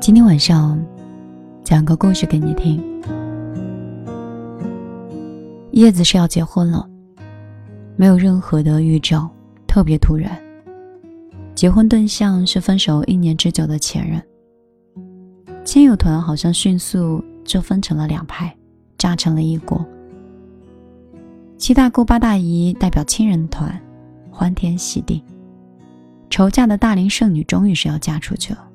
今天晚上讲个故事给你听。叶子是要结婚了，没有任何的预兆，特别突然。结婚对象是分手一年之久的前任。亲友团好像迅速就分成了两派，炸成了一锅。七大姑八大姨代表亲人团，欢天喜地。愁嫁的大龄剩女终于是要嫁出去了。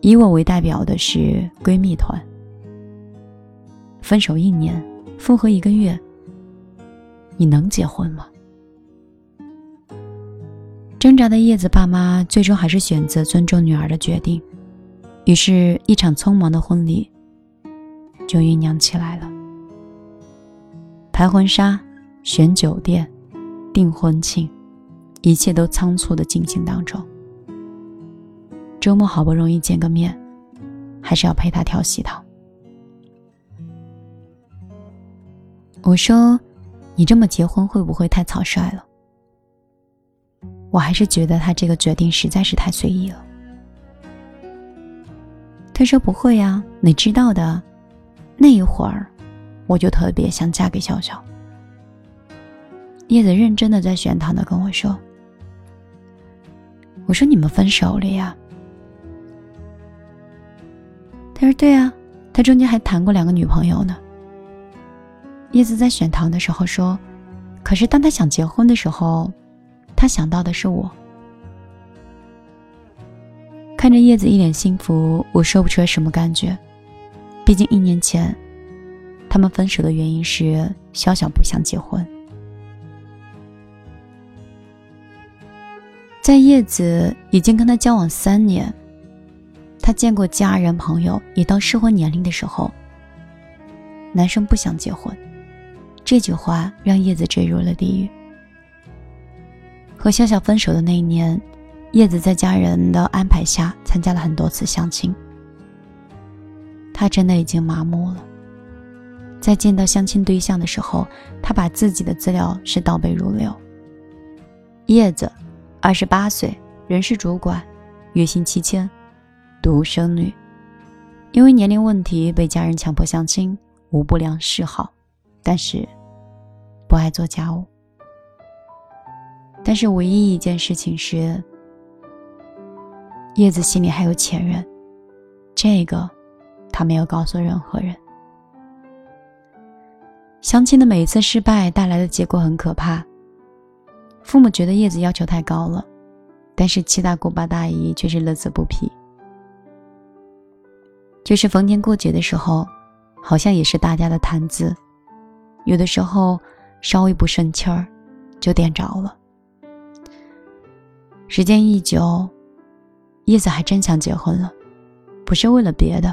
以我为代表的是闺蜜团。分手一年，复合一个月，你能结婚吗？挣扎的叶子爸妈最终还是选择尊重女儿的决定，于是，一场匆忙的婚礼就酝酿起来了。拍婚纱、选酒店、订婚庆，一切都仓促的进行当中。周末好不容易见个面，还是要陪他跳喜糖。我说：“你这么结婚会不会太草率了？”我还是觉得他这个决定实在是太随意了。他说：“不会呀，你知道的，那一会儿，我就特别想嫁给笑笑。”叶子认真的在选糖的跟我说：“我说你们分手了呀？”他说：“对啊，他中间还谈过两个女朋友呢。”叶子在选糖的时候说：“可是当他想结婚的时候，他想到的是我。”看着叶子一脸幸福，我说不出来什么感觉。毕竟一年前，他们分手的原因是小小不想结婚。在叶子已经跟他交往三年。他见过家人朋友，也到适婚年龄的时候，男生不想结婚，这句话让叶子坠入了地狱。和笑笑分手的那一年，叶子在家人的安排下参加了很多次相亲。他真的已经麻木了，在见到相亲对象的时候，他把自己的资料是倒背如流。叶子，二十八岁，人事主管，月薪七千。独生女，因为年龄问题被家人强迫相亲，无不良嗜好，但是不爱做家务。但是唯一一件事情是，叶子心里还有前任，这个他没有告诉任何人。相亲的每一次失败带来的结果很可怕，父母觉得叶子要求太高了，但是七大姑八大姨却是乐此不疲。就是逢年过节的时候，好像也是大家的谈资。有的时候稍微不顺气儿，就点着了。时间一久，叶子还真想结婚了，不是为了别的，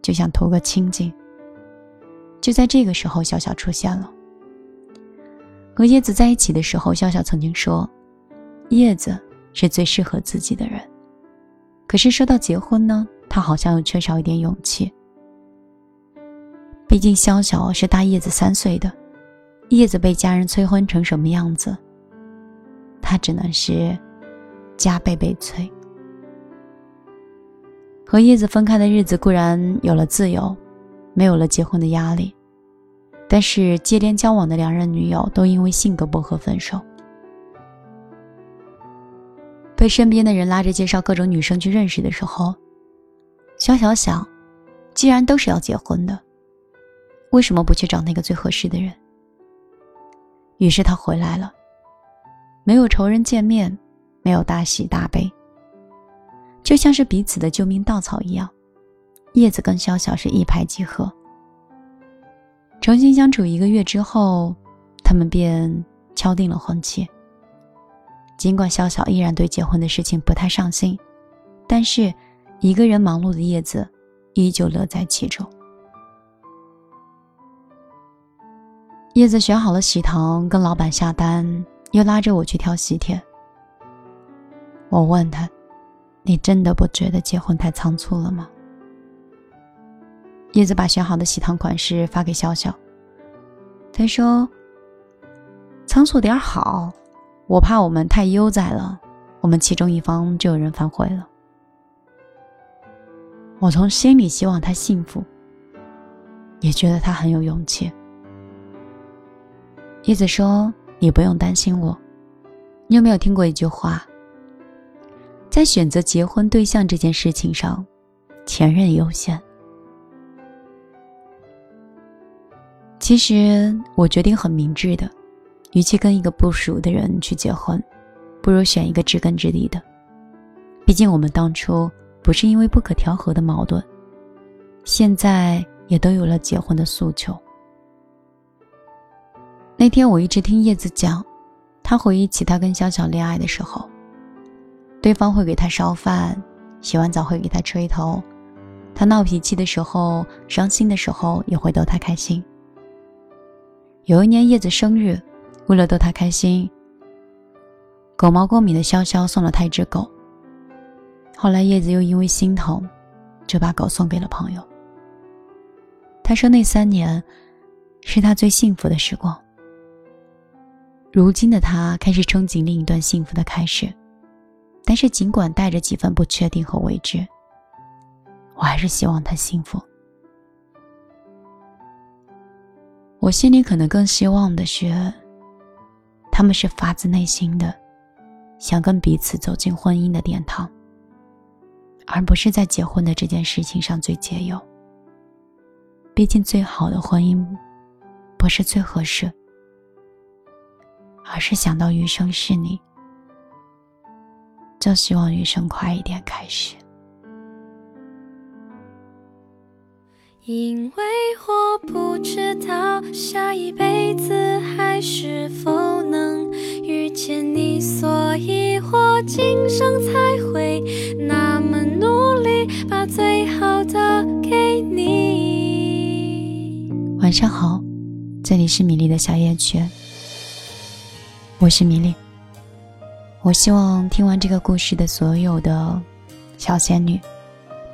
就想图个清静。就在这个时候，笑笑出现了。和叶子在一起的时候，笑笑曾经说，叶子是最适合自己的人。可是说到结婚呢？他好像又缺少一点勇气。毕竟潇潇是大叶子三岁的，叶子被家人催婚成什么样子，他只能是加倍被催。和叶子分开的日子固然有了自由，没有了结婚的压力，但是接连交往的两任女友都因为性格不合分手。被身边的人拉着介绍各种女生去认识的时候。小小想，既然都是要结婚的，为什么不去找那个最合适的人？于是他回来了，没有仇人见面，没有大喜大悲，就像是彼此的救命稻草一样。叶子跟小小是一拍即合。重新相处一个月之后，他们便敲定了婚期。尽管小小依然对结婚的事情不太上心，但是。一个人忙碌的叶子，依旧乐在其中。叶子选好了喜糖，跟老板下单，又拉着我去挑喜帖。我问他：“你真的不觉得结婚太仓促了吗？”叶子把选好的喜糖款式发给笑笑，他说：“仓促点好，我怕我们太悠哉了，我们其中一方就有人反悔了。”我从心里希望他幸福，也觉得他很有勇气。叶子说：“你不用担心我。”你有没有听过一句话？在选择结婚对象这件事情上，前任优先。其实我决定很明智的，与其跟一个不熟的人去结婚，不如选一个知根知底的。毕竟我们当初不是因为不可调和的矛盾，现在也都有了结婚的诉求。那天我一直听叶子讲。他回忆起他跟小小恋爱的时候，对方会给他烧饭，洗完澡会给他吹头，他闹脾气的时候、伤心的时候也会逗他开心。有一年叶子生日，为了逗他开心，狗毛过敏的潇潇送了他一只狗。后来叶子又因为心疼，就把狗送给了朋友。他说那三年，是他最幸福的时光。如今的他开始憧憬另一段幸福的开始，但是尽管带着几分不确定和未知，我还是希望他幸福。我心里可能更希望的是，他们是发自内心的，想跟彼此走进婚姻的殿堂，而不是在结婚的这件事情上最节油。毕竟，最好的婚姻，不是最合适。而是想到余生是你，就希望余生快一点开始。因为我不知道下一辈子还是否能遇见你，所以我今生才会那么努力，把最好的给你。晚上好，这里是米粒的小夜曲。我是米粒。我希望听完这个故事的所有的小仙女，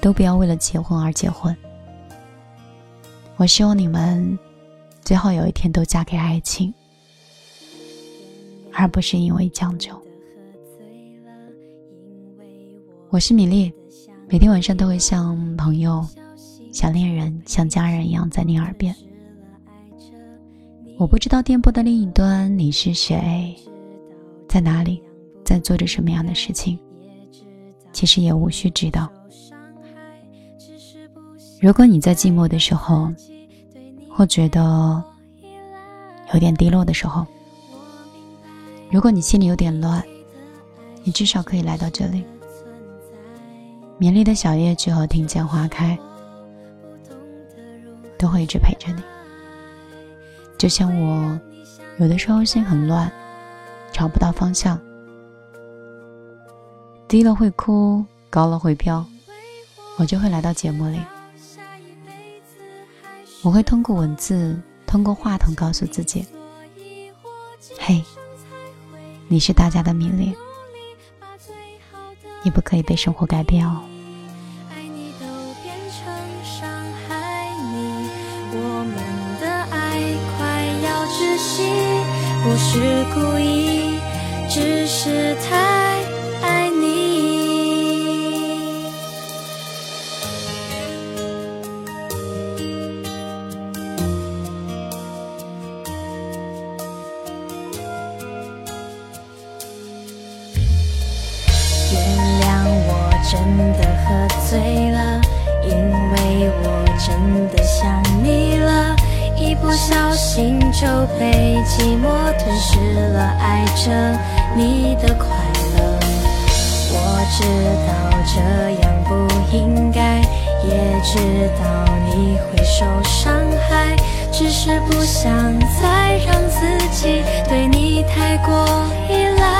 都不要为了结婚而结婚。我希望你们最后有一天都嫁给爱情，而不是因为将就。我是米粒，每天晚上都会像朋友、像恋人、像家人一样在你耳边。我不知道电波的另一端你是谁，在哪里，在做着什么样的事情。其实也无需知道。如果你在寂寞的时候，或觉得有点低落的时候，如果你心里有点乱，你至少可以来到这里。绵丽的小夜曲和听见花开，都会一直陪着你。就像我，有的时候心很乱，找不到方向，低了会哭，高了会飘，我就会来到节目里，我会通过文字，通过话筒告诉自己：嘿，你是大家的米粒，你不可以被生活改变哦。不是故意，只是太真的喝醉了，因为我真的想你了。一不小心就被寂寞吞噬了，爱着你的快乐。我知道这样不应该，也知道你会受伤害，只是不想再让自己对你太过依赖。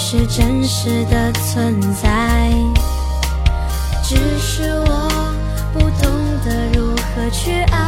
是真实的存在。只是我不懂得如何去爱，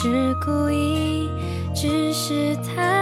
是故意，只是太。